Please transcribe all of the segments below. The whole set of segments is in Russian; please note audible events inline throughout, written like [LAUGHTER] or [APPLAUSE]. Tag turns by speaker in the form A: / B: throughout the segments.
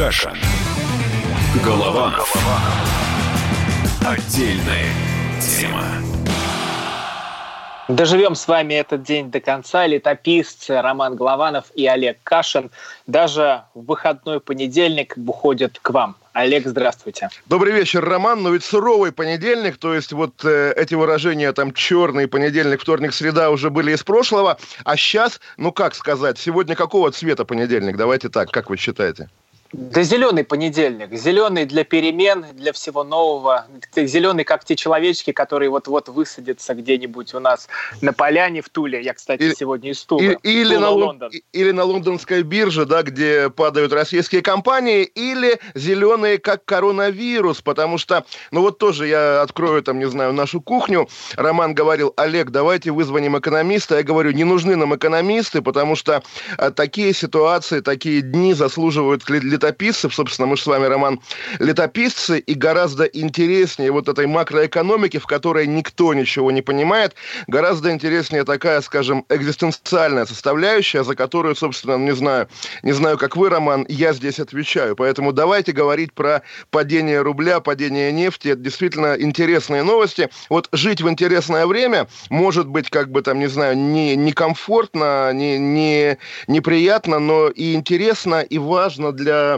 A: Кашин. Голованов. Отдельная тема.
B: Доживем с вами этот день до конца. Летописцы Роман Голованов и Олег Кашин даже в выходной понедельник уходят к вам. Олег, здравствуйте.
C: Добрый вечер, Роман. Но ведь суровый понедельник, то есть вот э, эти выражения там черный понедельник, вторник, среда уже были из прошлого, а сейчас, ну как сказать, сегодня какого цвета понедельник? Давайте так, как вы считаете?
B: Да зеленый понедельник. Зеленый для перемен, для всего нового. Зеленый, как те человечки, которые вот-вот высадятся где-нибудь у нас на поляне в Туле. Я, кстати, или, сегодня из Тула.
C: Или, Тула, на, Лондон. или на лондонской бирже, да, где падают российские компании. Или зеленые, как коронавирус. Потому что, ну вот тоже я открою там, не знаю, нашу кухню. Роман говорил, Олег, давайте вызвоним экономиста. Я говорю, не нужны нам экономисты, потому что а, такие ситуации, такие дни заслуживают летописцев, собственно, мы с вами, Роман, летописцы, и гораздо интереснее вот этой макроэкономики, в которой никто ничего не понимает, гораздо интереснее такая, скажем, экзистенциальная составляющая, за которую, собственно, не знаю, не знаю, как вы, Роман, я здесь отвечаю. Поэтому давайте говорить про падение рубля, падение нефти. Это действительно интересные новости. Вот жить в интересное время может быть, как бы там, не знаю, не, не комфортно, не, не неприятно, но и интересно, и важно для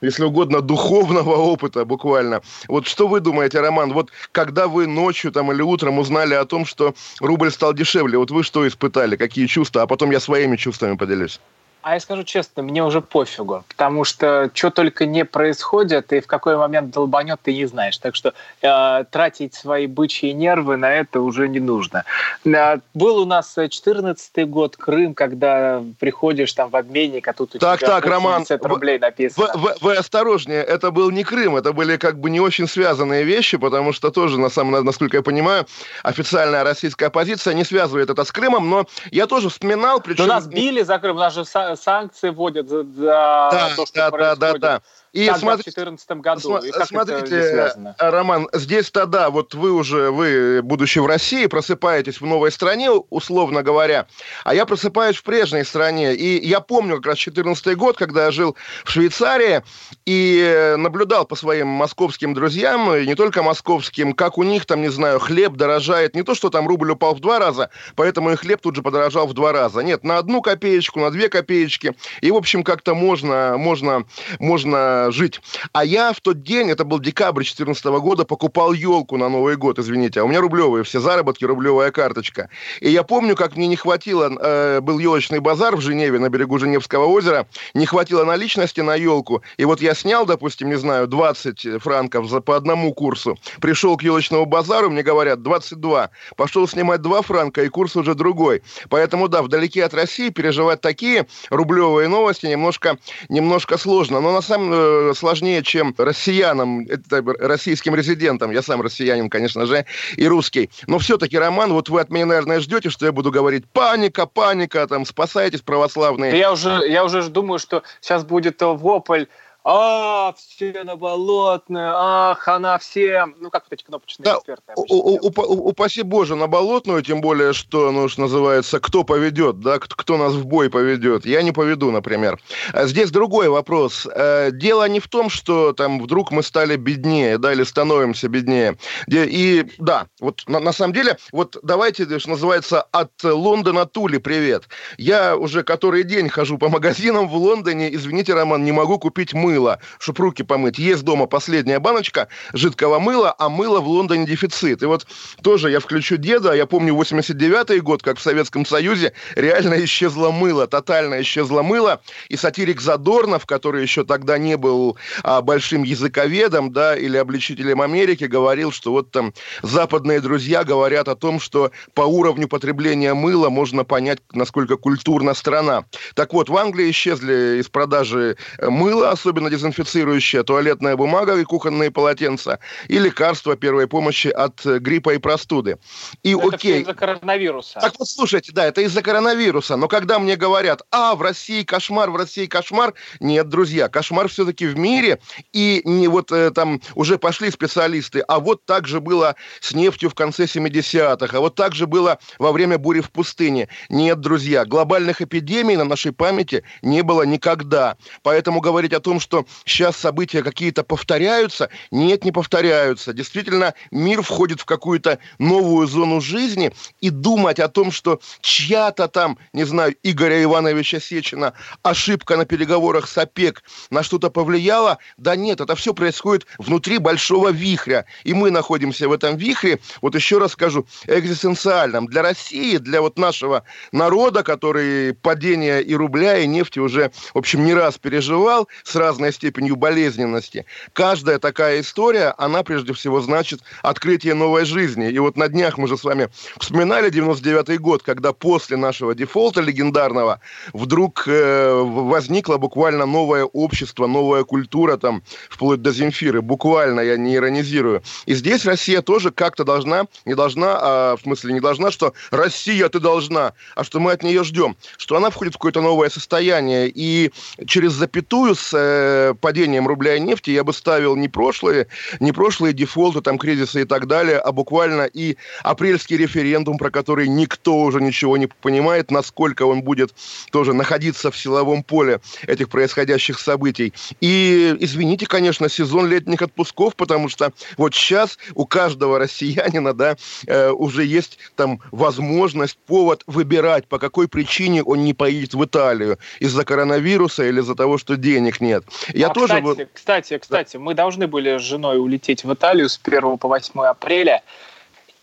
C: если угодно, духовного опыта буквально. Вот что вы думаете, Роман, вот когда вы ночью там или утром узнали о том, что рубль стал дешевле, вот вы что испытали, какие чувства, а потом я своими чувствами поделюсь.
B: А я скажу честно, мне уже пофигу, потому что что только не происходит, и в какой момент долбанет, ты не знаешь. Так что э, тратить свои бычьи нервы на это уже не нужно. Э, был у нас 14 год, Крым, когда приходишь там в обменник, а тут у
C: так,
B: тебя
C: так, Роман,
B: рублей написано.
C: Вы, вы, вы осторожнее, это был не Крым, это были как бы не очень связанные вещи, потому что тоже, на самом, насколько я понимаю, официальная российская оппозиция не связывает это с Крымом, но я тоже вспоминал,
B: причем... Но нас били за Крым, у нас же санкции вводят за, за да, то, что
C: да,
B: происходит.
C: Да, да, да.
B: И Тогда смотри, в 2014 году. См-
C: и как смотрите, Роман, здесь тогда вот вы уже, вы, будучи в России, просыпаетесь в новой стране, условно говоря, а я просыпаюсь в прежней стране. И я помню как раз 14 год, когда я жил в Швейцарии и наблюдал по своим московским друзьям, и не только московским, как у них там, не знаю, хлеб дорожает. Не то, что там рубль упал в два раза, поэтому и хлеб тут же подорожал в два раза. Нет, на одну копеечку, на две копеечки. И, в общем, как-то можно, можно, можно жить. А я в тот день, это был декабрь 2014 года, покупал елку на Новый год, извините. А у меня рублевые все заработки, рублевая карточка. И я помню, как мне не хватило, э, был елочный базар в Женеве на берегу Женевского озера, не хватило наличности на елку. И вот я снял, допустим, не знаю, 20 франков за, по одному курсу. Пришел к елочному базару, мне говорят, 22. Пошел снимать 2 франка, и курс уже другой. Поэтому, да, вдалеке от России переживать такие рублевые новости немножко, немножко сложно. Но на самом деле сложнее, чем россиянам, это, российским резидентам. Я сам россиянин, конечно же, и русский. Но все-таки, Роман, вот вы от меня, наверное, ждете, что я буду говорить паника, паника, там, спасайтесь, православные.
B: Я уже, я уже думаю, что сейчас будет вопль а, все на болотную, ах, она всем. Ну, как вот эти кнопочные да, эксперты
C: упаси Боже, на болотную, тем более, что, ну, что называется, кто поведет, да, кто нас в бой поведет. Я не поведу, например. А здесь другой вопрос. Э, дело не в том, что там вдруг мы стали беднее, да, или становимся беднее. И, да, вот на, на самом деле, вот давайте, что называется, от Лондона Тули привет. Я уже который день хожу по магазинам в Лондоне, извините, Роман, не могу купить мыло мыла, чтобы руки помыть. Есть дома последняя баночка жидкого мыла, а мыла в Лондоне дефицит. И вот тоже я включу деда, я помню 89-й год, как в Советском Союзе реально исчезло мыло, тотально исчезло мыло. И сатирик Задорнов, который еще тогда не был а, большим языковедом, да, или обличителем Америки, говорил, что вот там западные друзья говорят о том, что по уровню потребления мыла можно понять, насколько культурна страна. Так вот, в Англии исчезли из продажи э, мыла, особенно дезинфицирующая туалетная бумага и кухонные полотенца, и лекарства первой помощи от э, гриппа и простуды. И
B: это
C: окей.
B: из-за коронавируса.
C: Так вот, слушайте, да, это из-за коронавируса. Но когда мне говорят, а, в России кошмар, в России кошмар, нет, друзья, кошмар все-таки в мире, и не вот э, там уже пошли специалисты, а вот так же было с нефтью в конце 70-х, а вот так же было во время бури в пустыне. Нет, друзья, глобальных эпидемий на нашей памяти не было никогда. Поэтому говорить о том, что что сейчас события какие-то повторяются. Нет, не повторяются. Действительно, мир входит в какую-то новую зону жизни, и думать о том, что чья-то там, не знаю, Игоря Ивановича Сечина ошибка на переговорах с ОПЕК на что-то повлияла, да нет, это все происходит внутри большого вихря. И мы находимся в этом вихре, вот еще раз скажу, экзистенциальном. Для России, для вот нашего народа, который падение и рубля, и нефти уже, в общем, не раз переживал с разной степенью болезненности. Каждая такая история, она прежде всего значит открытие новой жизни. И вот на днях мы же с вами вспоминали 99 год, когда после нашего дефолта легендарного вдруг э, возникло буквально новое общество, новая культура там, вплоть до Земфиры. Буквально, я не иронизирую. И здесь Россия тоже как-то должна, не должна, а, в смысле не должна, что Россия, ты должна, а что мы от нее ждем, что она входит в какое-то новое состояние. И через запятую с э, падением рубля и нефти я бы ставил не прошлые, не прошлые дефолты, там, кризисы и так далее, а буквально и апрельский референдум, про который никто уже ничего не понимает, насколько он будет тоже находиться в силовом поле этих происходящих событий. И, извините, конечно, сезон летних отпусков, потому что вот сейчас у каждого россиянина, да, э, уже есть там возможность, повод выбирать, по какой причине он не поедет в Италию. Из-за коронавируса или из-за того, что денег нет.
B: Я а, тоже... Кстати, кстати, кстати, мы должны были с женой улететь в Италию с 1 по 8 апреля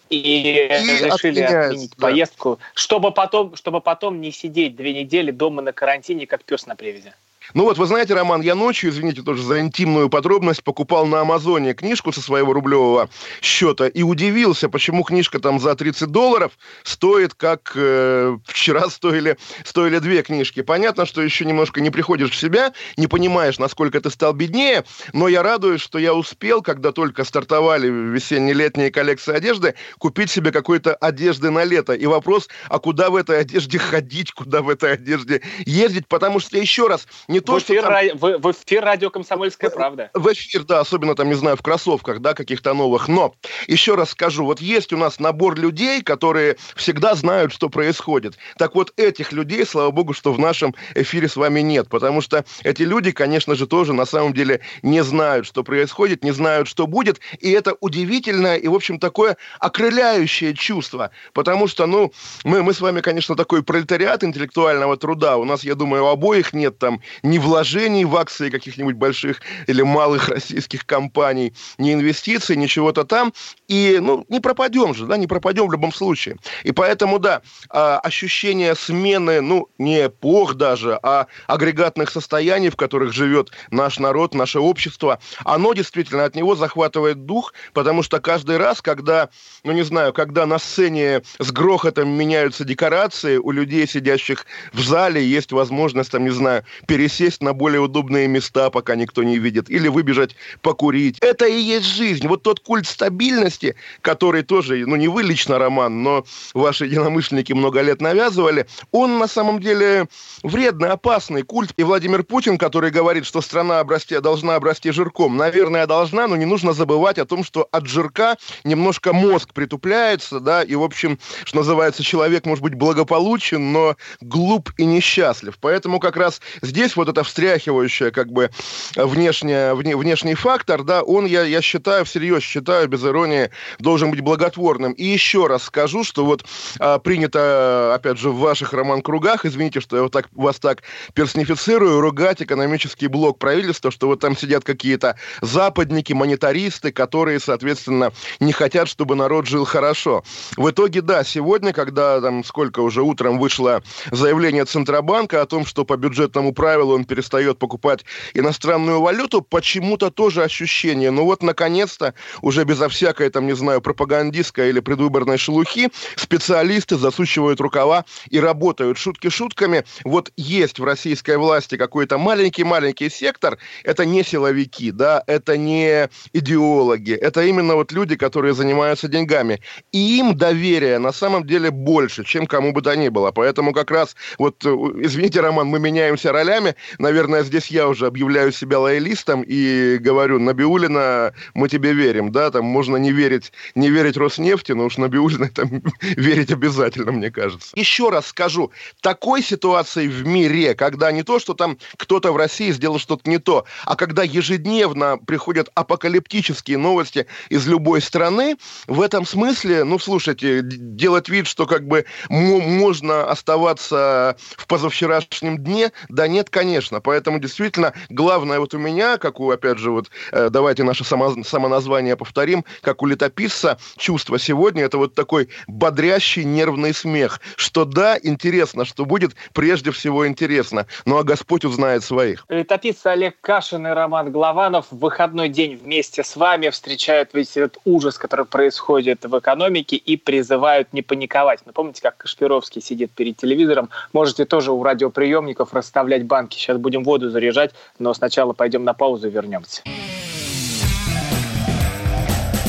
B: и, и решили отменить да. поездку, чтобы потом, чтобы потом не сидеть две недели дома на карантине, как пес на привязи.
C: Ну вот, вы знаете, Роман, я ночью, извините тоже за интимную подробность, покупал на Амазоне книжку со своего рублевого счета и удивился, почему книжка там за 30 долларов стоит, как э, вчера стоили, стоили две книжки. Понятно, что еще немножко не приходишь в себя, не понимаешь, насколько ты стал беднее, но я радуюсь, что я успел, когда только стартовали весенне-летние коллекции одежды, купить себе какой-то одежды на лето. И вопрос, а куда в этой одежде [LAUGHS] ходить, куда в этой одежде ездить, потому что, еще раз, не то,
B: в эфир, что там... в, в эфир радио «Комсомольская правда».
C: В эфир, да, особенно там, не знаю, в кроссовках, да, каких-то новых. Но, еще раз скажу, вот есть у нас набор людей, которые всегда знают, что происходит. Так вот, этих людей, слава богу, что в нашем эфире с вами нет, потому что эти люди, конечно же, тоже на самом деле не знают, что происходит, не знают, что будет, и это удивительное и, в общем, такое окрыляющее чувство, потому что, ну, мы, мы с вами, конечно, такой пролетариат интеллектуального труда, у нас, я думаю, у обоих нет там ни вложений в акции каких-нибудь больших или малых российских компаний, ни инвестиций, ни чего-то там. И, ну, не пропадем же, да, не пропадем в любом случае. И поэтому, да, а, ощущение смены, ну, не эпох даже, а агрегатных состояний, в которых живет наш народ, наше общество, оно действительно от него захватывает дух, потому что каждый раз, когда, ну, не знаю, когда на сцене с грохотом меняются декорации, у людей, сидящих в зале, есть возможность, там, не знаю, пересечь пересесть на более удобные места, пока никто не видит, или выбежать покурить. Это и есть жизнь. Вот тот культ стабильности, который тоже, ну не вы лично, Роман, но ваши единомышленники много лет навязывали, он на самом деле вредный, опасный культ. И Владимир Путин, который говорит, что страна обрасти, должна обрасти жирком, наверное, должна, но не нужно забывать о том, что от жирка немножко мозг притупляется, да, и, в общем, что называется, человек может быть благополучен, но глуп и несчастлив. Поэтому как раз здесь вот это встряхивающее, как бы, внешнее, вне, внешний фактор, да, он, я, я считаю, всерьез считаю, без иронии, должен быть благотворным. И еще раз скажу, что вот а, принято, опять же, в ваших роман-кругах, извините, что я вот так, вас так перснифицирую, ругать экономический блок правительства, что вот там сидят какие-то западники, монетаристы, которые, соответственно, не хотят, чтобы народ жил хорошо. В итоге, да, сегодня, когда там сколько уже утром вышло заявление Центробанка о том, что по бюджетному правилу он перестает покупать иностранную валюту, почему-то тоже ощущение, ну вот, наконец-то, уже безо всякой, там, не знаю, пропагандистской или предвыборной шелухи, специалисты засучивают рукава и работают. Шутки шутками. Вот есть в российской власти какой-то маленький-маленький сектор, это не силовики, да, это не идеологи, это именно вот люди, которые занимаются деньгами. И им доверие на самом деле больше, чем кому бы то ни было. Поэтому как раз, вот, э, извините, Роман, мы меняемся ролями, наверное, здесь я уже объявляю себя лоялистом и говорю, Набиулина, мы тебе верим, да, там можно не верить, не верить Роснефти, но уж Набиулина там [LAUGHS] верить обязательно, мне кажется. Еще раз скажу, такой ситуации в мире, когда не то, что там кто-то в России сделал что-то не то, а когда ежедневно приходят апокалиптические новости из любой страны, в этом смысле, ну, слушайте, делать вид, что как бы можно оставаться в позавчерашнем дне, да нет, конечно. Поэтому действительно главное вот у меня, как у, опять же, вот э, давайте наше само, самоназвание повторим, как у летописца, чувство сегодня, это вот такой бодрящий нервный смех, что да, интересно, что будет, прежде всего интересно. Ну а Господь узнает своих.
B: Летописцы Олег Кашин и Роман Главанов в выходной день вместе с вами встречают весь этот ужас, который происходит в экономике и призывают не паниковать. Ну, помните, как Кашпировский сидит перед телевизором? Можете тоже у радиоприемников расставлять банки. Сейчас будем воду заряжать, но сначала пойдем на паузу и вернемся.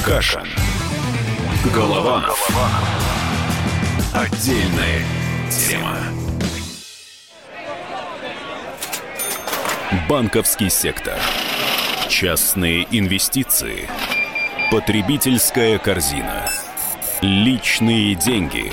A: Каша. Голова. Голова. Отдельная тема. Банковский сектор. Частные инвестиции. Потребительская корзина. Личные деньги.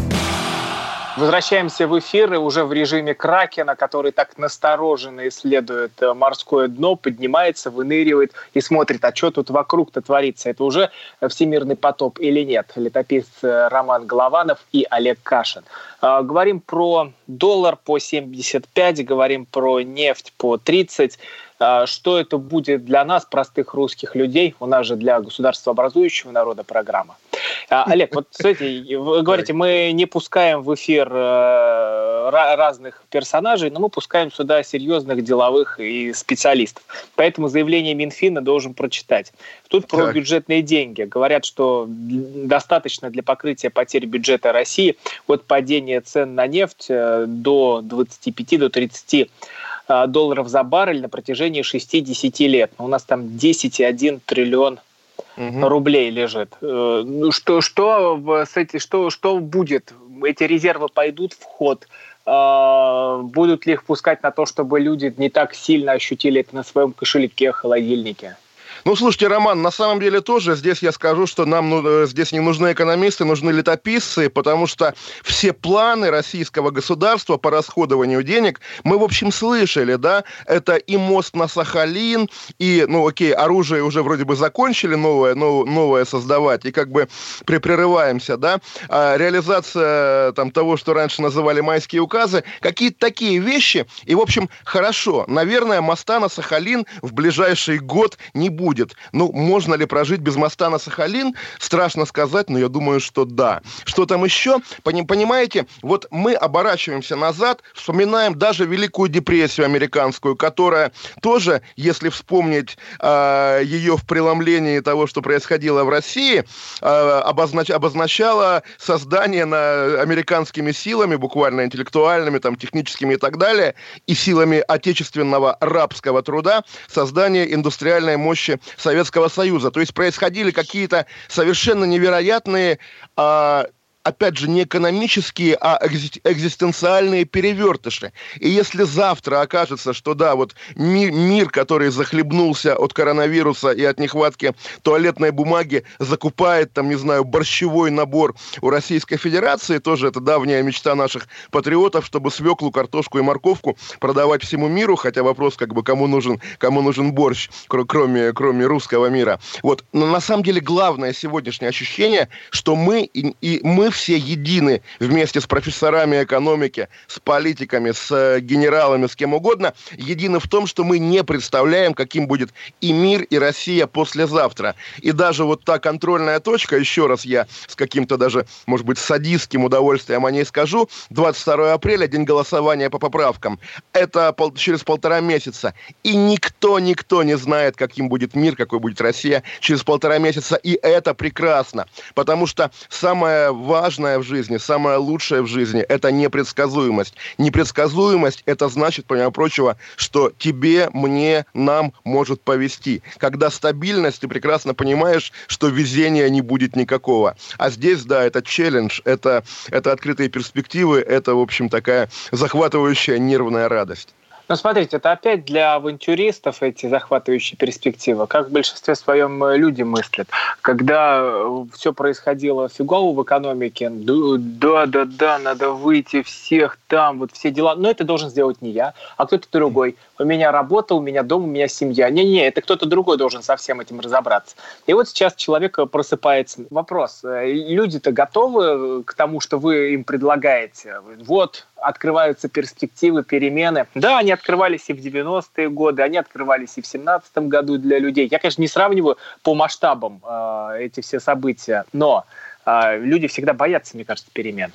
B: Возвращаемся в эфир и уже в режиме Кракена, который так настороженно исследует э, морское дно, поднимается, выныривает и смотрит, а что тут вокруг-то творится. Это уже всемирный потоп или нет? Летописцы Роман Голованов и Олег Кашин. А, говорим про доллар по 75, говорим про нефть по 30. А, что это будет для нас, простых русских людей? У нас же для государства образующего народа программа. А, Олег, вот смотрите, вы говорите, мы не пускаем в эфир э, разных персонажей, но мы пускаем сюда серьезных деловых и специалистов. Поэтому заявление Минфина должен прочитать. Тут про так. бюджетные деньги. Говорят, что достаточно для покрытия потерь бюджета России от падения цен на нефть э, до 25-30 до 30 Э, долларов за баррель на протяжении 60 лет. У нас там 10,1 триллион угу. рублей лежит. Э, ну, что, что, с эти, что, что будет? Эти резервы пойдут в ход? Э, будут ли их пускать на то, чтобы люди не так сильно ощутили это на своем кошельке, холодильнике?
C: Ну, слушайте, Роман, на самом деле тоже здесь я скажу, что нам ну, э, здесь не нужны экономисты, нужны летописцы, потому что все планы российского государства по расходованию денег мы, в общем, слышали, да, это и мост на Сахалин, и, ну, окей, оружие уже вроде бы закончили новое, новое создавать, и как бы припрерываемся, да, а реализация там того, что раньше называли майские указы, какие-то такие вещи, и, в общем, хорошо, наверное, моста на Сахалин в ближайший год не будет будет. Ну, можно ли прожить без моста на Сахалин? Страшно сказать, но я думаю, что да. Что там еще? Понимаете, вот мы оборачиваемся назад, вспоминаем даже Великую депрессию американскую, которая тоже, если вспомнить э, ее в преломлении того, что происходило в России, э, обознач, обозначала создание на американскими силами, буквально интеллектуальными, там, техническими и так далее, и силами отечественного рабского труда, создание индустриальной мощи Советского Союза. То есть происходили какие-то совершенно невероятные а, опять же, не экономические, а экзистенциальные перевертыши. И если завтра окажется, что да, вот мир, мир, который захлебнулся от коронавируса и от нехватки туалетной бумаги, закупает, там, не знаю, борщевой набор у Российской Федерации, тоже это давняя мечта наших патриотов, чтобы свеклу, картошку и морковку продавать всему миру, хотя вопрос, как бы, кому нужен, кому нужен борщ, кроме, кроме русского мира. Вот, но на самом деле главное сегодняшнее ощущение, что мы и, и мы все едины вместе с профессорами экономики, с политиками, с э, генералами, с кем угодно, едины в том, что мы не представляем, каким будет и мир, и Россия послезавтра. И даже вот та контрольная точка, еще раз я с каким-то даже, может быть, садистским удовольствием о ней скажу, 22 апреля, день голосования по поправкам. Это пол, через полтора месяца. И никто, никто не знает, каким будет мир, какой будет Россия через полтора месяца. И это прекрасно. Потому что самое важное в жизни, самое лучшее в жизни – это непредсказуемость. Непредсказуемость – это значит, помимо прочего, что тебе, мне, нам может повести. Когда стабильность, ты прекрасно понимаешь, что везения не будет никакого. А здесь, да, это челлендж, это, это открытые перспективы, это, в общем, такая захватывающая нервная радость.
B: Ну, смотрите, это опять для авантюристов эти захватывающие перспективы. Как в большинстве своем э, люди мыслят. Когда э, все происходило фигово в экономике, да, да, да, надо выйти всех там, вот все дела. Но это должен сделать не я, а кто-то другой. У меня работа, у меня дом, у меня семья. Не-не, это кто-то другой должен со всем этим разобраться. И вот сейчас человек просыпается. Вопрос. Э, люди-то готовы к тому, что вы им предлагаете? Вот, открываются перспективы, перемены. Да, они открывались и в 90-е годы, они открывались и в 17 году для людей. Я, конечно, не сравниваю по масштабам э, эти все события, но э, люди всегда боятся, мне кажется, перемен.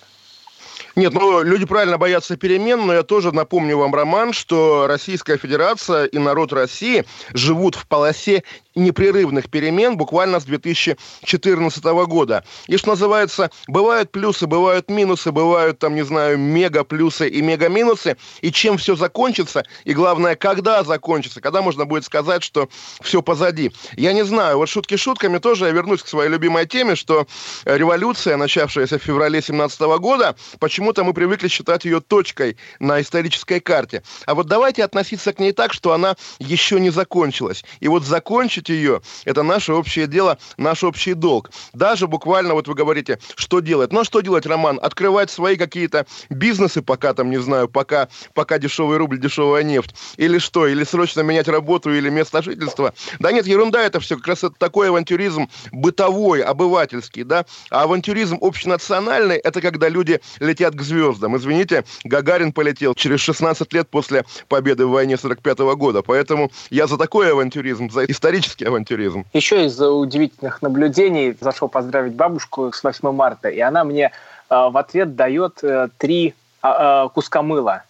C: Нет, ну, люди правильно боятся перемен, но я тоже напомню вам, Роман, что Российская Федерация и народ России живут в полосе непрерывных перемен буквально с 2014 года. И что называется, бывают плюсы, бывают минусы, бывают там, не знаю, мега плюсы и мега минусы. И чем все закончится, и главное, когда закончится, когда можно будет сказать, что все позади. Я не знаю, вот шутки шутками тоже я вернусь к своей любимой теме, что революция, начавшаяся в феврале 17 года, почему-то мы привыкли считать ее точкой на исторической карте. А вот давайте относиться к ней так, что она еще не закончилась. И вот закончить закончить ее, это наше общее дело, наш общий долг. Даже буквально, вот вы говорите, что делать? Ну, а что делать, Роман? Открывать свои какие-то бизнесы, пока там, не знаю, пока, пока дешевый рубль, дешевая нефть? Или что? Или срочно менять работу или место жительства? Да нет, ерунда это все. Как раз это такой авантюризм бытовой, обывательский, да? А авантюризм общенациональный – это когда люди летят к звездам. Извините, Гагарин полетел через 16 лет после победы в войне 45 -го года. Поэтому я за такой авантюризм, за исторический классический авантюризм.
B: Еще из удивительных наблюдений зашел поздравить бабушку с 8 марта, и она мне э, в ответ дает э, три э, куска мыла.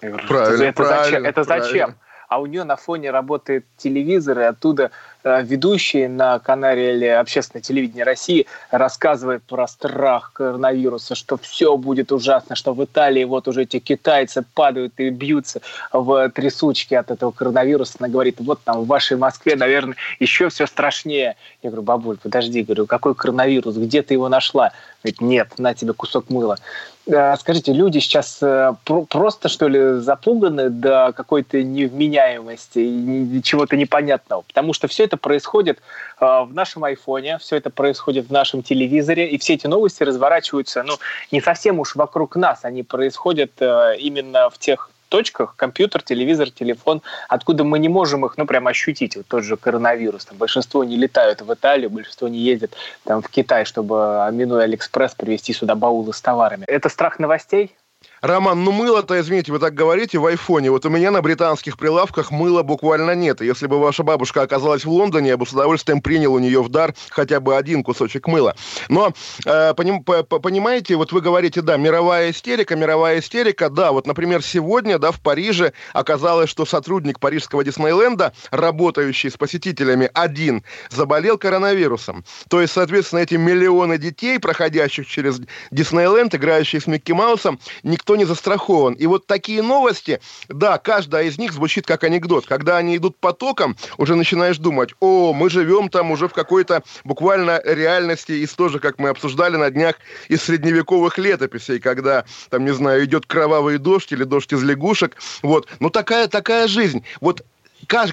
C: правильно,
B: это,
C: правильно,
B: зачем? Это зачем? А у нее на фоне работает телевизор, и оттуда ведущий на канале Общественное телевидение России рассказывает про страх коронавируса, что все будет ужасно, что в Италии вот уже эти китайцы падают и бьются в трясучке от этого коронавируса. Она говорит, вот там в вашей Москве, наверное, еще все страшнее. Я говорю, бабуль, подожди, говорю, какой коронавирус, где ты его нашла? Говорит, нет, на тебе кусок мыла. Э, скажите, люди сейчас э, просто, что ли, запуганы до какой-то невменяемости и чего-то непонятного? Потому что все это происходит э, в нашем айфоне, все это происходит в нашем телевизоре, и все эти новости разворачиваются, ну, не совсем уж вокруг нас, они происходят именно в тех точках, компьютер, телевизор, телефон, откуда мы не можем их, ну, прям ощутить. Вот тот же коронавирус. Там большинство не летают в Италию, большинство не ездят там в Китай, чтобы, минуя Алиэкспресс, привезти сюда баулы с товарами. Это страх новостей?
C: Роман, ну мыло-то, извините, вы так говорите, в айфоне. Вот у меня на британских прилавках мыла буквально нет. Если бы ваша бабушка оказалась в Лондоне, я бы с удовольствием принял у нее в дар хотя бы один кусочек мыла. Но, э, поним, по, понимаете, вот вы говорите, да, мировая истерика, мировая истерика, да, вот, например, сегодня, да, в Париже оказалось, что сотрудник парижского Диснейленда, работающий с посетителями один, заболел коронавирусом. То есть, соответственно, эти миллионы детей, проходящих через Диснейленд, играющие с Микки Маусом, никто никто не застрахован. И вот такие новости, да, каждая из них звучит как анекдот. Когда они идут потоком, уже начинаешь думать, о, мы живем там уже в какой-то буквально реальности, из тоже, как мы обсуждали на днях, из средневековых летописей, когда, там, не знаю, идет кровавый дождь или дождь из лягушек. Вот. Ну, такая, такая жизнь. Вот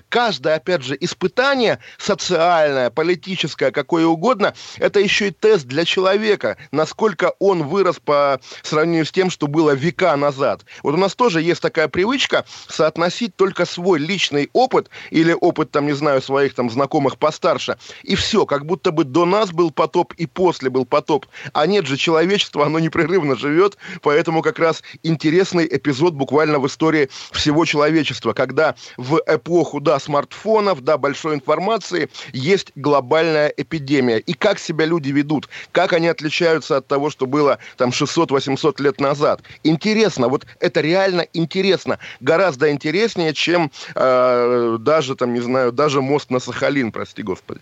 C: каждое, опять же, испытание, социальное, политическое, какое угодно, это еще и тест для человека, насколько он вырос по сравнению с тем, что было века назад. Вот у нас тоже есть такая привычка соотносить только свой личный опыт или опыт, там, не знаю, своих там знакомых постарше, и все, как будто бы до нас был потоп и после был потоп. А нет же, человечество, оно непрерывно живет, поэтому как раз интересный эпизод буквально в истории всего человечества, когда в эпоху, да, смартфонов, да, большой информации есть глобальная эпидемия. И как себя люди ведут, как они отличаются от того, что было там 600-800 лет назад. Интересно, вот это реально интересно, гораздо интереснее, чем э, даже там, не знаю, даже мост на Сахалин, прости господи.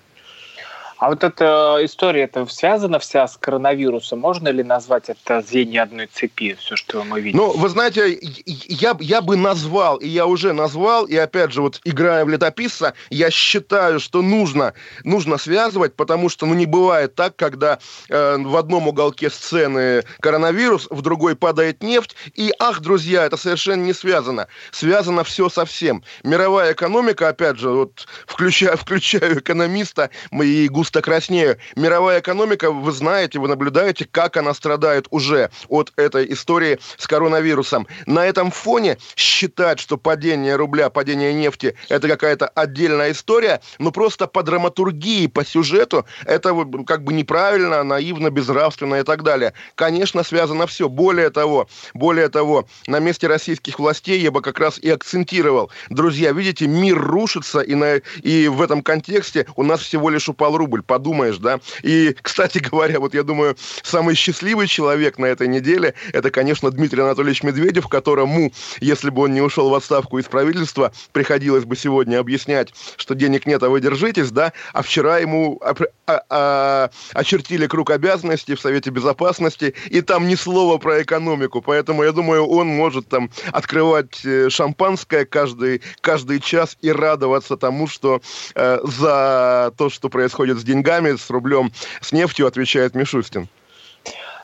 B: А вот эта история это связана вся с коронавирусом. Можно ли назвать это звенья одной цепи, все, что мы видим?
C: Ну, вы знаете, я, я бы назвал, и я уже назвал, и опять же, вот играя в летописца, я считаю, что нужно, нужно связывать, потому что, ну, не бывает так, когда э, в одном уголке сцены коронавирус, в другой падает нефть, и, ах, друзья, это совершенно не связано. Связано все со всем. Мировая экономика, опять же, вот включаю, [LAUGHS] включаю экономиста, мои густо густо краснею. Мировая экономика, вы знаете, вы наблюдаете, как она страдает уже от этой истории с коронавирусом. На этом фоне считать, что падение рубля, падение нефти – это какая-то отдельная история, ну просто по драматургии, по сюжету, это как бы неправильно, наивно, безнравственно и так далее. Конечно, связано все. Более того, более того, на месте российских властей я бы как раз и акцентировал. Друзья, видите, мир рушится, и, на, и в этом контексте у нас всего лишь упал рубль рубль, подумаешь, да. И, кстати говоря, вот я думаю, самый счастливый человек на этой неделе, это, конечно, Дмитрий Анатольевич Медведев, которому, если бы он не ушел в отставку из правительства, приходилось бы сегодня объяснять, что денег нет, а вы держитесь, да, а вчера ему а, а, очертили круг обязанностей в Совете Безопасности, и там ни слова про экономику, поэтому я думаю, он может там открывать э, шампанское каждый, каждый час и радоваться тому, что э, за то, что происходит с деньгами, с рублем, с нефтью, отвечает Мишустин.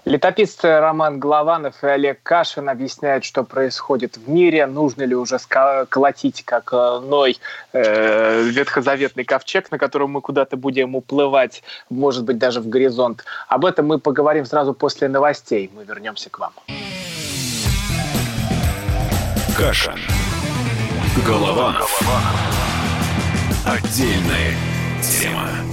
B: Летописцы Роман Голованов и Олег Кашин объясняют, что происходит в мире, нужно ли уже колотить как э, Ной э, ветхозаветный ковчег, на котором мы куда-то будем уплывать, может быть, даже в горизонт. Об этом мы поговорим сразу после новостей. Мы вернемся к вам.
A: Кашин. Голованов. Отдельная тема.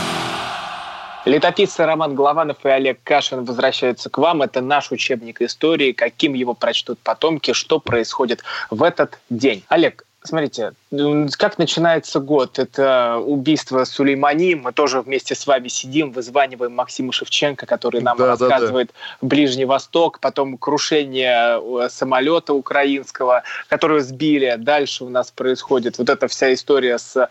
B: Летописцы Роман Голованов и Олег Кашин возвращаются к вам. Это наш учебник истории, каким его прочтут потомки, что происходит в этот день. Олег, Смотрите, как начинается год? Это убийство Сулеймани. Мы тоже вместе с вами сидим, вызваниваем Максима Шевченко, который нам да, рассказывает да, да. Ближний Восток, потом крушение э, самолета украинского, которое сбили. Дальше у нас происходит вот эта вся история с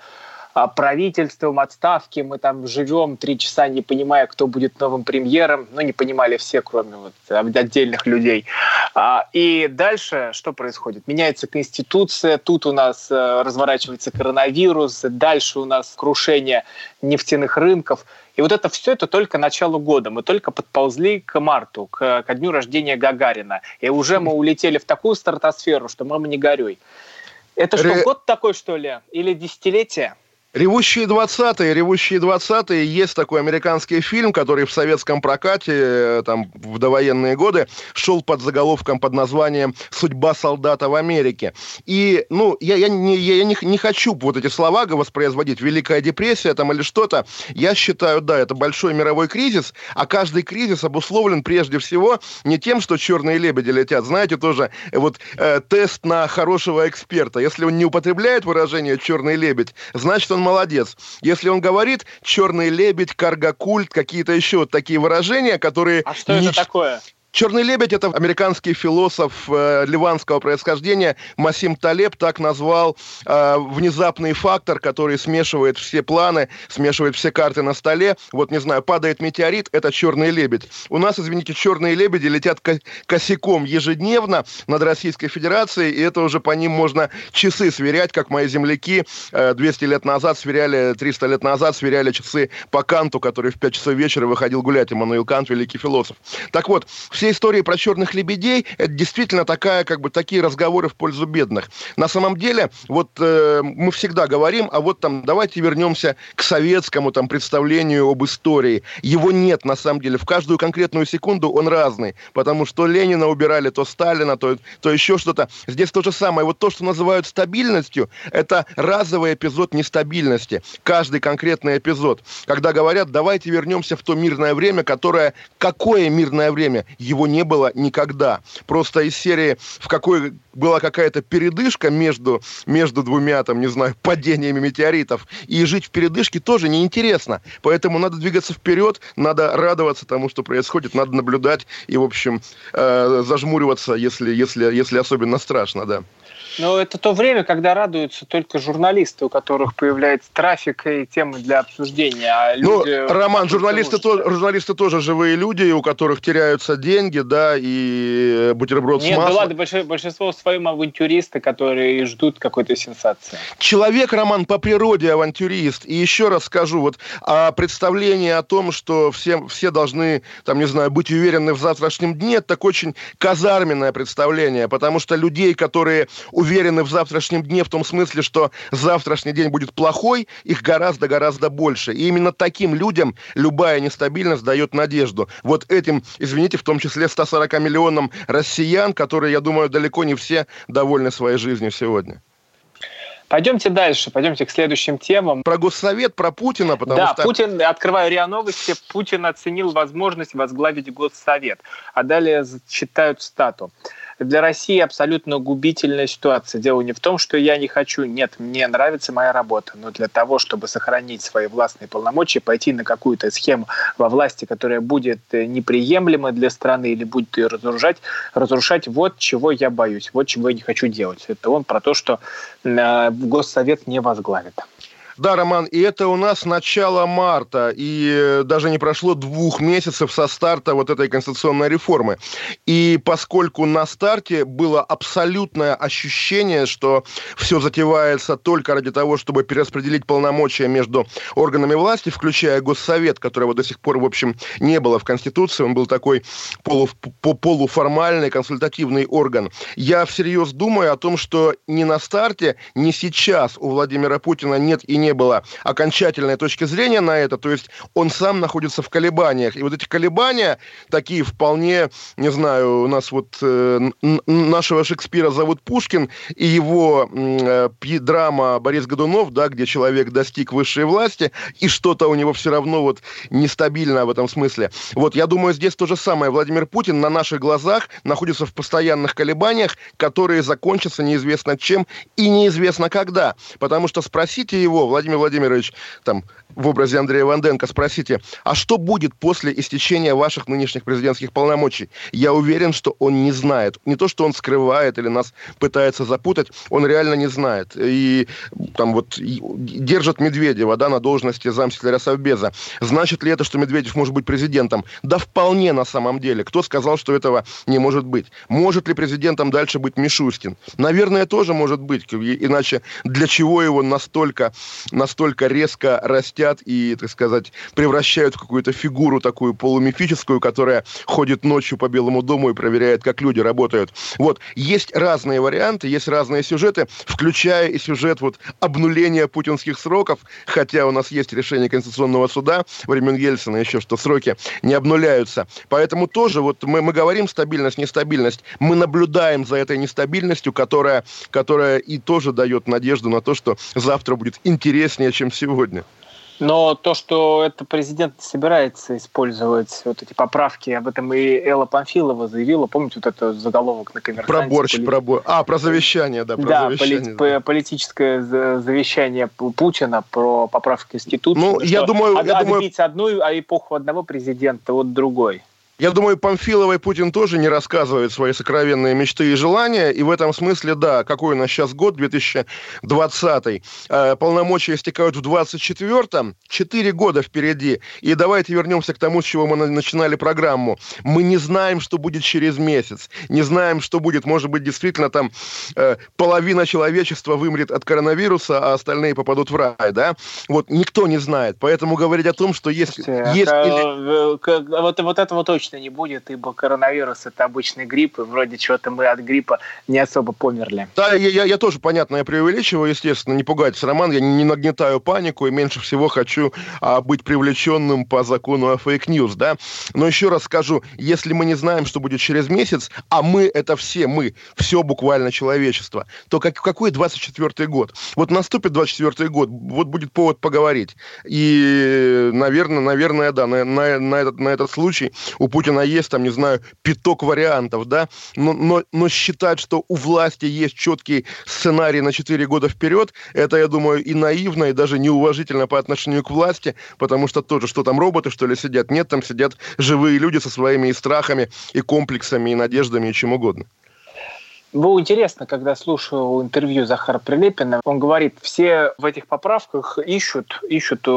B: правительством, отставки. Мы там живем три часа, не понимая, кто будет новым премьером. Ну, не понимали все, кроме вот отдельных людей. А, и дальше что происходит? Меняется конституция, тут у нас э, разворачивается коронавирус, дальше у нас крушение нефтяных рынков. И вот это все это только начало года. Мы только подползли к марту, к, к дню рождения Гагарина. И уже мы улетели в такую стратосферу, что мама не горюй. Это что, Ре... год такой, что ли? Или десятилетие?
C: Ревущие 20-е, Ревущие 20-е, есть такой американский фильм, который в советском прокате, э, там, в довоенные годы, шел под заголовком под названием «Судьба солдата в Америке». И, ну, я, я, не, я не, не хочу вот эти слова воспроизводить, Великая депрессия там или что-то. Я считаю, да, это большой мировой кризис, а каждый кризис обусловлен прежде всего не тем, что черные лебеди летят. Знаете, тоже э, вот э, тест на хорошего эксперта. Если он не употребляет выражение «черный лебедь», значит, он он молодец. Если он говорит «черный лебедь», «каргокульт», какие-то еще вот такие выражения, которые...
B: А что это такое?
C: Черный лебедь – это американский философ э, ливанского происхождения Масим Талеб так назвал э, внезапный фактор, который смешивает все планы, смешивает все карты на столе. Вот, не знаю, падает метеорит – это черный лебедь. У нас, извините, черные лебеди летят косяком ежедневно над Российской Федерацией, и это уже по ним можно часы сверять, как мои земляки э, 200 лет назад сверяли, 300 лет назад сверяли часы по Канту, который в 5 часов вечера выходил гулять, Иммануил Кант, великий философ. Так вот, все истории про черных лебедей – это действительно такая, как бы, такие разговоры в пользу бедных. На самом деле, вот э, мы всегда говорим, а вот там давайте вернемся к советскому там представлению об истории. Его нет, на самом деле. В каждую конкретную секунду он разный, потому что Ленина убирали, то Сталина, то, то еще что-то. Здесь то же самое. Вот то, что называют стабильностью, это разовый эпизод нестабильности. Каждый конкретный эпизод. Когда говорят, давайте вернемся в то мирное время, которое... Какое мирное время? Его не было никогда. Просто из серии, в какой была какая-то передышка между, между двумя, там, не знаю, [LAUGHS] падениями метеоритов, и жить в передышке тоже неинтересно. Поэтому надо двигаться вперед, надо радоваться тому, что происходит, надо наблюдать и, в общем, э, зажмуриваться, если, если, если особенно страшно, да.
B: Но это то время, когда радуются только журналисты, у которых появляется трафик и темы для обсуждения. А
C: ну, Роман, журналисты, то, журналисты тоже живые люди, у которых теряются деньги, да, и бутерброд
B: Нет,
C: с маслом.
B: Нет, да ладно, большинство своим авантюристы, которые ждут какой-то сенсации.
C: Человек, Роман, по природе авантюрист. И еще раз скажу, вот а представление о том, что все, все должны, там, не знаю, быть уверены в завтрашнем дне, это такое очень казарменное представление, потому что людей, которые уверены в завтрашнем дне в том смысле, что завтрашний день будет плохой, их гораздо-гораздо больше. И именно таким людям любая нестабильность дает надежду. Вот этим, извините, в том числе 140 миллионам россиян, которые, я думаю, далеко не все довольны своей жизнью сегодня.
B: Пойдемте дальше, пойдемте к следующим темам.
C: Про Госсовет, про Путина, потому
B: да,
C: что...
B: Да, Путин, открываю РИА Новости, Путин оценил возможность возглавить Госсовет. А далее читают стату для России абсолютно губительная ситуация. Дело не в том, что я не хочу, нет, мне нравится моя работа, но для того, чтобы сохранить свои властные полномочия, пойти на какую-то схему во власти, которая будет э, неприемлема для страны или будет ее разрушать, разрушать, вот чего я боюсь, вот чего я не хочу делать. Это он про то, что э, Госсовет не возглавит.
C: Да, Роман, и это у нас начало марта, и э, даже не прошло двух месяцев со старта вот этой конституционной реформы. И поскольку на старте было абсолютное ощущение, что все затевается только ради того, чтобы перераспределить полномочия между органами власти, включая Госсовет, которого до сих пор, в общем, не было в Конституции, он был такой полу, полуформальный консультативный орган. Я всерьез думаю о том, что ни на старте, ни сейчас у Владимира Путина нет и не не было окончательной точки зрения на это, то есть он сам находится в колебаниях. И вот эти колебания такие вполне, не знаю, у нас вот э, нашего Шекспира зовут Пушкин, и его э, драма Борис Годунов, да, где человек достиг высшей власти, и что-то у него все равно вот нестабильно в этом смысле. Вот я думаю, здесь то же самое. Владимир Путин на наших глазах находится в постоянных колебаниях, которые закончатся неизвестно чем и неизвестно когда. Потому что спросите его, Владимир Владимирович, там, в образе Андрея Ванденко, спросите, а что будет после истечения ваших нынешних президентских полномочий? Я уверен, что он не знает. Не то, что он скрывает или нас пытается запутать, он реально не знает. И там вот держат Медведева, да, на должности замсекретаря Совбеза. Значит ли это, что Медведев может быть президентом? Да вполне на самом деле. Кто сказал, что этого не может быть? Может ли президентом дальше быть Мишустин? Наверное, тоже может быть. Иначе для чего его настолько настолько резко растят и, так сказать, превращают в какую-то фигуру такую полумифическую, которая ходит ночью по Белому дому и проверяет, как люди работают. Вот, есть разные варианты, есть разные сюжеты, включая и сюжет вот обнуления путинских сроков, хотя у нас есть решение Конституционного суда времен Ельцина еще, что сроки не обнуляются. Поэтому тоже вот мы, мы говорим стабильность, нестабильность, мы наблюдаем за этой нестабильностью, которая, которая и тоже дает надежду на то, что завтра будет интереснее, чем сегодня.
B: Но то, что это президент собирается использовать вот эти поправки, об этом и Элла Памфилова заявила. Помните вот этот заголовок на коммерсанте?
C: Про борщ, поли... про борщ. А, про завещание, да. Про
B: да,
C: завещание,
B: поли... да. политическое завещание Путина про поправки Конституции.
C: Ну, я думаю...
B: От,
C: я
B: думаю... одну а эпоху одного президента от другой.
C: Я думаю, Памфиловой Путин тоже не рассказывает свои сокровенные мечты и желания, и в этом смысле, да, какой у нас сейчас год, 2020 э, полномочия истекают в 24-м, 4 года впереди, и давайте вернемся к тому, с чего мы начинали программу. Мы не знаем, что будет через месяц, не знаем, что будет, может быть, действительно там э, половина человечества вымрет от коронавируса, а остальные попадут в рай, да? Вот никто не знает, поэтому говорить о том, что если...
B: Слушайте,
C: есть
B: это, или... вот, вот этого точно точно не будет, ибо коронавирус это обычный грипп, и вроде чего-то мы от гриппа не особо померли.
C: Да, я, я, я тоже, понятно, я преувеличиваю, естественно, не пугайтесь, Роман, я не, не нагнетаю панику и меньше всего хочу а, быть привлеченным по закону о фейк-ньюс, да. Но еще раз скажу, если мы не знаем, что будет через месяц, а мы это все, мы, все буквально человечество, то как, какой 24-й год? Вот наступит 24-й год, вот будет повод поговорить. И, наверное, наверное, да, на, на, на, этот, на этот случай у Путина есть, там, не знаю, пяток вариантов, да, но, но, но считать, что у власти есть четкий сценарий на 4 года вперед, это, я думаю, и наивно, и даже неуважительно по отношению к власти, потому что тоже, что там роботы, что ли, сидят? Нет, там сидят живые люди со своими и страхами, и комплексами, и надеждами, и чем угодно.
B: Было интересно, когда слушал интервью Захара Прилепина. Он говорит, все в этих поправках ищут, ищут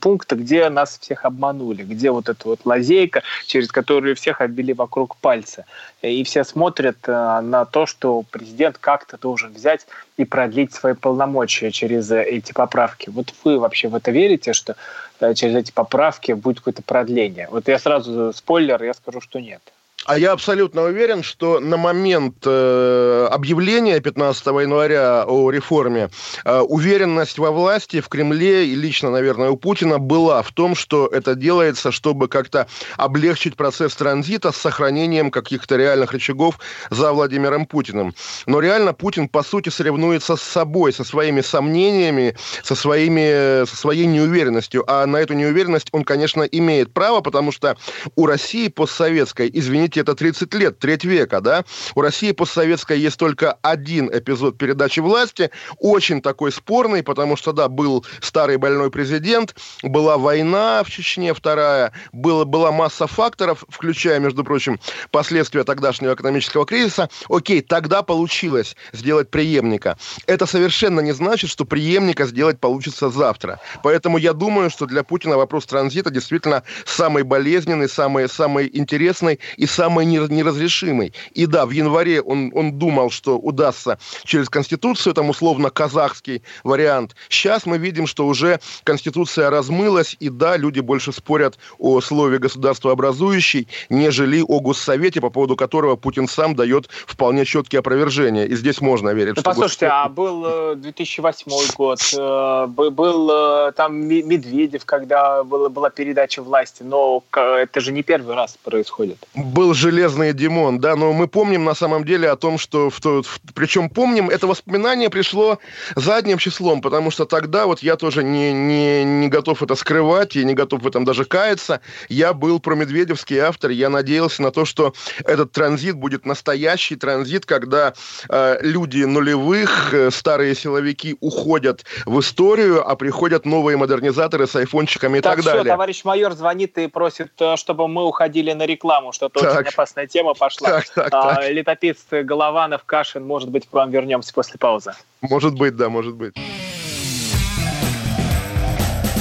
B: пункты, где нас всех обманули, где вот эта вот лазейка, через которую всех обвели вокруг пальца. И все смотрят э, на то, что президент как-то должен взять и продлить свои полномочия через эти поправки. Вот вы вообще в это верите, что э, через эти поправки будет какое-то продление? Вот я сразу спойлер, я скажу, что нет.
C: А я абсолютно уверен, что на момент э, объявления 15 января о реформе э, уверенность во власти в Кремле и лично, наверное, у Путина была в том, что это делается, чтобы как-то облегчить процесс транзита с сохранением каких-то реальных рычагов за Владимиром Путиным. Но реально Путин, по сути, соревнуется с собой, со своими сомнениями, со, своими, со своей неуверенностью. А на эту неуверенность он, конечно, имеет право, потому что у России постсоветской, извините, извините, это 30 лет, треть века, да? У России постсоветской есть только один эпизод передачи власти, очень такой спорный, потому что, да, был старый больной президент, была война в Чечне вторая, было, была масса факторов, включая, между прочим, последствия тогдашнего экономического кризиса. Окей, тогда получилось сделать преемника. Это совершенно не значит, что преемника сделать получится завтра. Поэтому я думаю, что для Путина вопрос транзита действительно самый болезненный, самый, самый интересный и самый самой неразрешимой. И да, в январе он, он думал, что удастся через Конституцию, там условно казахский вариант. Сейчас мы видим, что уже Конституция размылась, и да, люди больше спорят о слове государствообразующий, нежели о Госсовете, по поводу которого Путин сам дает вполне четкие опровержения. И здесь можно верить.
B: Ну, послушайте, Госсовет... а был 2008 э, год, э, был э, там Медведев, когда была, была передача власти, но это же не первый раз происходит.
C: Был железный Димон, да, но мы помним на самом деле о том, что, в, в, причем помним, это воспоминание пришло задним числом, потому что тогда вот я тоже не, не, не готов это скрывать и не готов в этом даже каяться. Я был промедведевский автор, я надеялся на то, что этот транзит будет настоящий транзит, когда э, люди нулевых, э, старые силовики уходят в историю, а приходят новые модернизаторы с айфончиками и так, так все, далее.
B: товарищ майор звонит и просит, э, чтобы мы уходили на рекламу, что-то очень опасная тема пошла. Так, так, а, так. Летописцы Голованов, Кашин, может быть, к вам вернемся после паузы.
C: Может быть, да, может быть.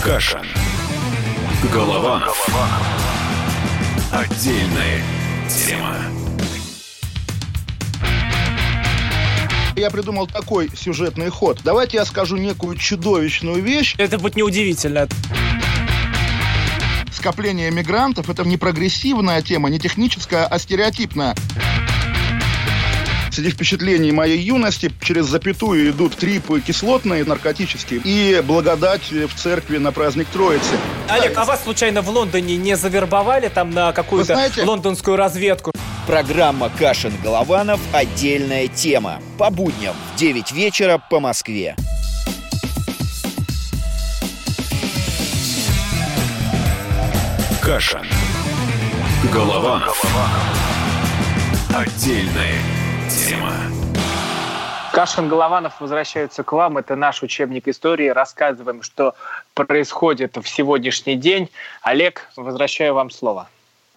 A: Кашин. Голованов. Голованов. Отдельная тема.
C: я придумал такой сюжетный ход. Давайте я скажу некую чудовищную вещь.
B: Это будет неудивительно
C: скопление мигрантов – это не прогрессивная тема, не техническая, а стереотипная. Среди впечатлений моей юности через запятую идут трипы кислотные, наркотические, и благодать в церкви на праздник Троицы.
B: Олег, а вас случайно в Лондоне не завербовали там на какую-то знаете... лондонскую разведку?
D: Программа «Кашин-Голованов. Отдельная тема». По будням в 9 вечера по Москве.
A: Кашин. Голованов. Отдельная тема.
B: Кашин Голованов возвращается к вам. Это наш учебник истории. Рассказываем, что происходит в сегодняшний день. Олег, возвращаю вам слово.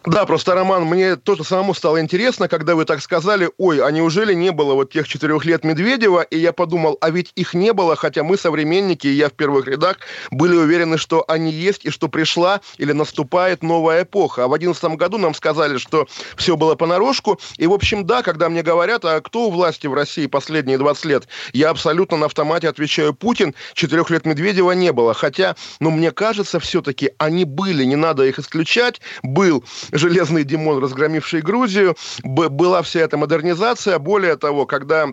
C: Да, просто, Роман, мне тоже самому стало интересно, когда вы так сказали, ой, а неужели не было вот тех четырех лет Медведева? И я подумал, а ведь их не было, хотя мы, современники, и я в первых рядах, были уверены, что они есть и что пришла или наступает новая эпоха. А в одиннадцатом году нам сказали, что все было понарошку. И, в общем, да, когда мне говорят, а кто у власти в России последние 20 лет, я абсолютно на автомате отвечаю Путин. Четырех лет Медведева не было. Хотя, ну, мне кажется, все-таки они были, не надо их исключать. Был железный Димон, разгромивший Грузию, была вся эта модернизация. Более того, когда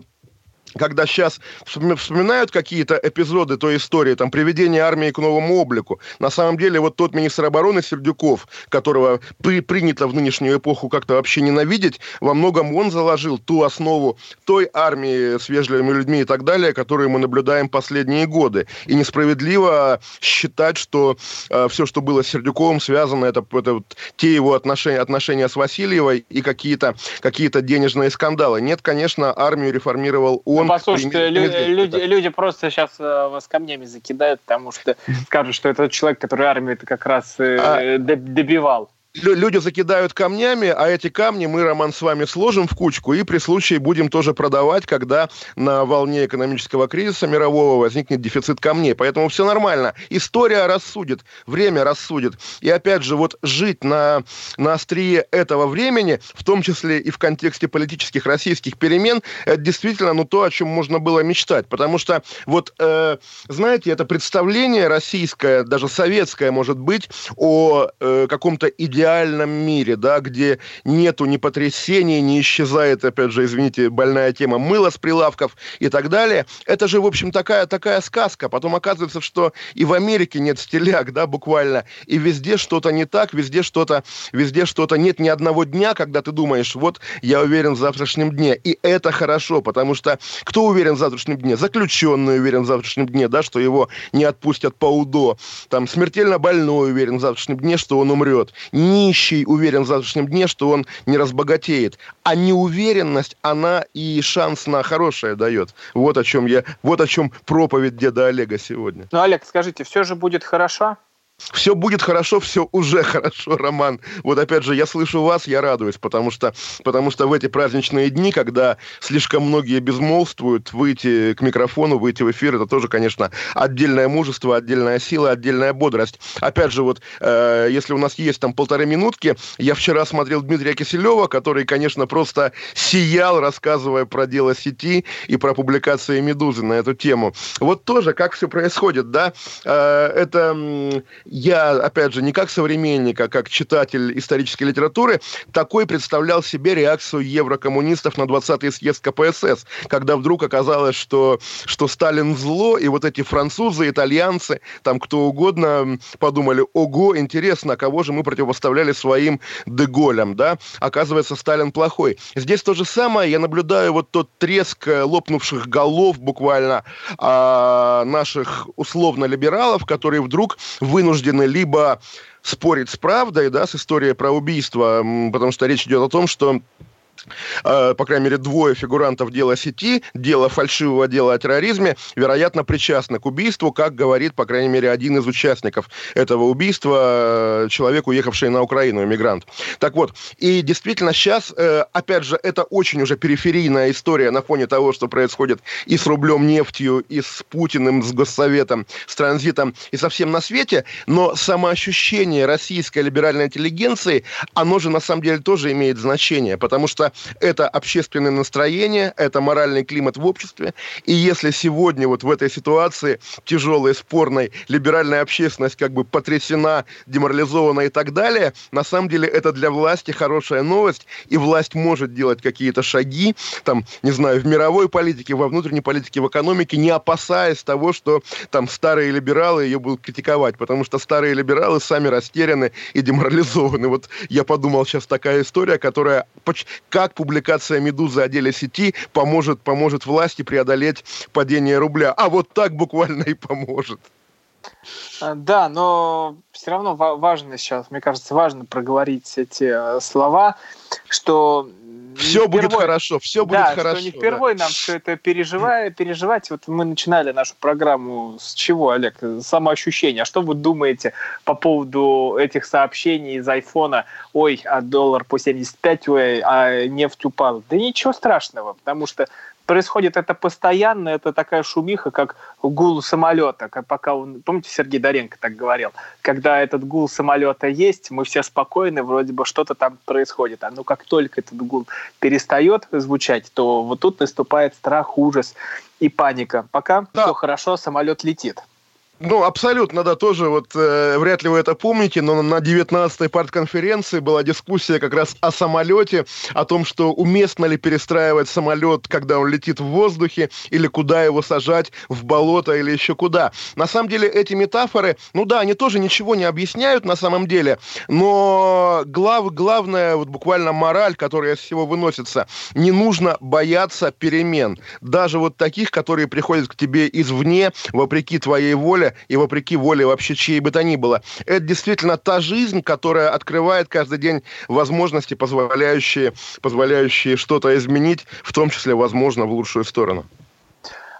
C: когда сейчас вспоминают какие-то эпизоды той истории, там, приведение армии к новому облику, на самом деле вот тот министр обороны Сердюков, которого при, принято в нынешнюю эпоху как-то вообще ненавидеть, во многом он заложил ту основу той армии с вежливыми людьми и так далее, которую мы наблюдаем последние годы. И несправедливо считать, что э, все, что было с Сердюковым, связано, это, это вот те его отношения, отношения с Васильевой и какие-то какие денежные скандалы. Нет, конечно, армию реформировал он
B: он... Ну, послушайте, лю- люди, люди просто сейчас э, вас камнями закидают, потому что скажут, что это человек, который армию это как раз э, а... добивал
C: люди закидают камнями, а эти камни мы, Роман, с вами сложим в кучку и при случае будем тоже продавать, когда на волне экономического кризиса мирового возникнет дефицит камней. Поэтому все нормально. История рассудит, время рассудит. И опять же, вот жить на, на острие этого времени, в том числе и в контексте политических российских перемен, это действительно ну, то, о чем можно было мечтать. Потому что, вот, э, знаете, это представление российское, даже советское, может быть, о э, каком-то идеале идеальном мире, да, где нету ни потрясений, не исчезает, опять же, извините, больная тема, мыло с прилавков и так далее. Это же, в общем, такая, такая сказка. Потом оказывается, что и в Америке нет стиляк, да, буквально, и везде что-то не так, везде что-то, везде что-то нет ни одного дня, когда ты думаешь, вот, я уверен в завтрашнем дне. И это хорошо, потому что кто уверен в завтрашнем дне? Заключенный уверен в завтрашнем дне, да, что его не отпустят по УДО. Там смертельно больной уверен в завтрашнем дне, что он умрет нищий уверен в завтрашнем дне, что он не разбогатеет. А неуверенность, она и шанс на хорошее дает. Вот о чем я, вот о чем проповедь деда Олега сегодня.
B: Ну, Олег, скажите, все же будет хорошо?
C: Все будет хорошо, все уже [LAUGHS] хорошо, Роман. Вот опять же, я слышу вас, я радуюсь, потому что, потому что в эти праздничные дни, когда слишком многие безмолвствуют, выйти к микрофону, выйти в эфир, это тоже, конечно, отдельное мужество, отдельная сила, отдельная бодрость. Опять же, вот, э, если у нас есть там полторы минутки, я вчера смотрел Дмитрия Киселева, который, конечно, просто сиял, рассказывая про дело сети и про публикации «Медузы» на эту тему. Вот тоже, как все происходит, да, э, это я, опять же, не как современник, а как читатель исторической литературы, такой представлял себе реакцию еврокоммунистов на 20-й съезд КПСС, когда вдруг оказалось, что, что Сталин зло, и вот эти французы, итальянцы, там кто угодно подумали, ого, интересно, а кого же мы противопоставляли своим Деголям, да? Оказывается, Сталин плохой. Здесь то же самое, я наблюдаю вот тот треск э, лопнувших голов буквально а, наших условно-либералов, которые вдруг вынуждены вынуждены либо спорить с правдой, да, с историей про убийство, потому что речь идет о том, что по крайней мере, двое фигурантов дела сети, дела фальшивого дела о терроризме, вероятно, причастны к убийству, как говорит, по крайней мере, один из участников этого убийства, э, человек, уехавший на Украину, иммигрант. Так вот, и действительно сейчас, э, опять же, это очень уже периферийная история на фоне того, что происходит и с рублем нефтью, и с Путиным, с Госсоветом, с транзитом, и со всем на свете, но самоощущение российской либеральной интеллигенции, оно же на самом деле тоже имеет значение, потому что это общественное настроение, это моральный климат в обществе. И если сегодня вот в этой ситуации тяжелой, спорной, либеральная общественность как бы потрясена, деморализована и так далее, на самом деле это для власти хорошая новость, и власть может делать какие-то шаги, там, не знаю, в мировой политике, во внутренней политике, в экономике, не опасаясь того, что там старые либералы ее будут критиковать, потому что старые либералы сами растеряны и деморализованы. Вот я подумал, сейчас такая история, которая, как публикация «Медузы» о деле сети поможет, поможет власти преодолеть падение рубля. А вот так буквально и поможет.
B: А, да, но все равно важно сейчас, мне кажется, важно проговорить эти э, слова, что
C: все будет впервой, хорошо, все будет
B: да,
C: хорошо.
B: Что не впервые да. нам все это переживая, переживать. Вот мы начинали нашу программу с чего, Олег? Самоощущение. А что вы думаете по поводу этих сообщений из айфона? Ой, а доллар по 75, ой, а нефть упала. Да ничего страшного, потому что происходит это постоянно, это такая шумиха, как гул самолета. Как пока он, помните, Сергей Доренко так говорил, когда этот гул самолета есть, мы все спокойны, вроде бы что-то там происходит. А ну как только этот гул перестает звучать, то вот тут наступает страх, ужас и паника. Пока да. все хорошо, самолет летит.
C: Ну, абсолютно, да, тоже вот э, вряд ли вы это помните, но на 19-й партконференции была дискуссия как раз о самолете, о том, что уместно ли перестраивать самолет, когда он летит в воздухе, или куда его сажать, в болото или еще куда. На самом деле эти метафоры, ну да, они тоже ничего не объясняют на самом деле, но глав, главная вот буквально мораль, которая из всего выносится, не нужно бояться перемен. Даже вот таких, которые приходят к тебе извне, вопреки твоей воле, и вопреки воле вообще чьей бы то ни было. Это действительно та жизнь, которая открывает каждый день возможности, позволяющие, позволяющие что-то изменить, в том числе, возможно, в лучшую сторону.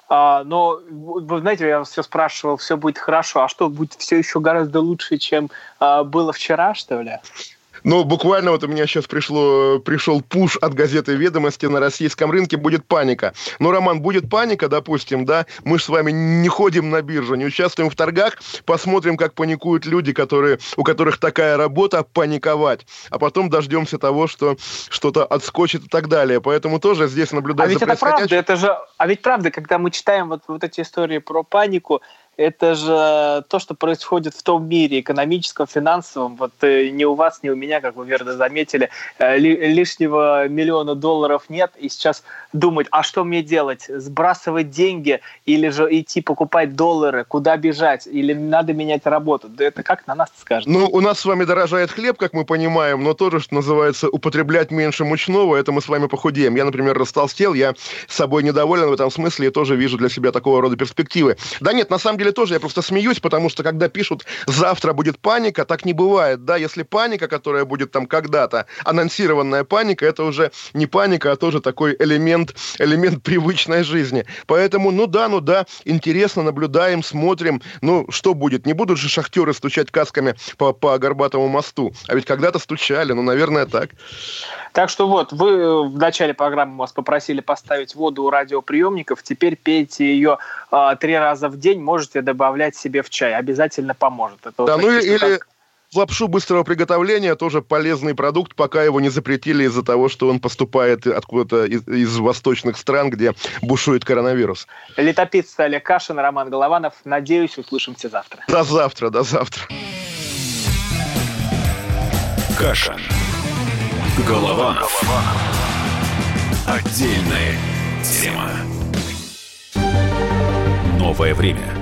B: А, но, вы знаете, я все спрашивал, все будет хорошо, а что будет все еще гораздо лучше, чем а, было вчера, что ли?
C: Ну, буквально вот у меня сейчас пришло, пришел пуш от газеты «Ведомости» на российском рынке будет паника. Ну, Роман, будет паника, допустим, да, мы же с вами не ходим на биржу, не участвуем в торгах, посмотрим, как паникуют люди, которые, у которых такая работа паниковать, а потом дождемся того, что что-то отскочит и так далее. Поэтому тоже здесь наблюдать
B: а ведь это правда, это же, а ведь правда, когда мы читаем вот, вот эти истории про панику, это же то, что происходит в том мире экономическом, финансовом. Вот э, ни у вас, ни у меня, как вы верно заметили, э, лишнего миллиона долларов нет. И сейчас думать, а что мне делать? Сбрасывать деньги или же идти покупать доллары? Куда бежать? Или надо менять работу? Да это как на нас скажет?
C: Ну, у нас с вами дорожает хлеб, как мы понимаем, но тоже, что называется, употреблять меньше мучного, это мы с вами похудеем. Я, например, растолстел, я собой недоволен в этом смысле и тоже вижу для себя такого рода перспективы. Да нет, на самом деле тоже я просто смеюсь, потому что когда пишут «завтра будет паника», так не бывает, да, если паника, которая будет там когда-то, анонсированная паника, это уже не паника, а тоже такой элемент, элемент привычной жизни. Поэтому, ну да, ну да, интересно, наблюдаем, смотрим, ну что будет, не будут же шахтеры стучать касками по, по Горбатому мосту, а ведь когда-то стучали, ну, наверное, так.
B: Так что вот, вы в начале программы вас попросили поставить воду у радиоприемников, теперь пейте ее э, три раза в день, можете добавлять себе в чай, обязательно поможет.
C: Это да, вот ну или как... лапшу быстрого приготовления, тоже полезный продукт, пока его не запретили из-за того, что он поступает откуда-то из, из восточных стран, где бушует коронавирус.
B: Летописец Олег Кашин, Роман Голованов. Надеюсь, услышимся завтра.
C: До завтра, до завтра.
A: Кашин. Голованов. Отдельная тема. Новое время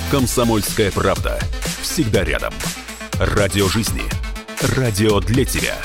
A: «Комсомольская правда». Всегда рядом. Радио жизни. Радио для тебя.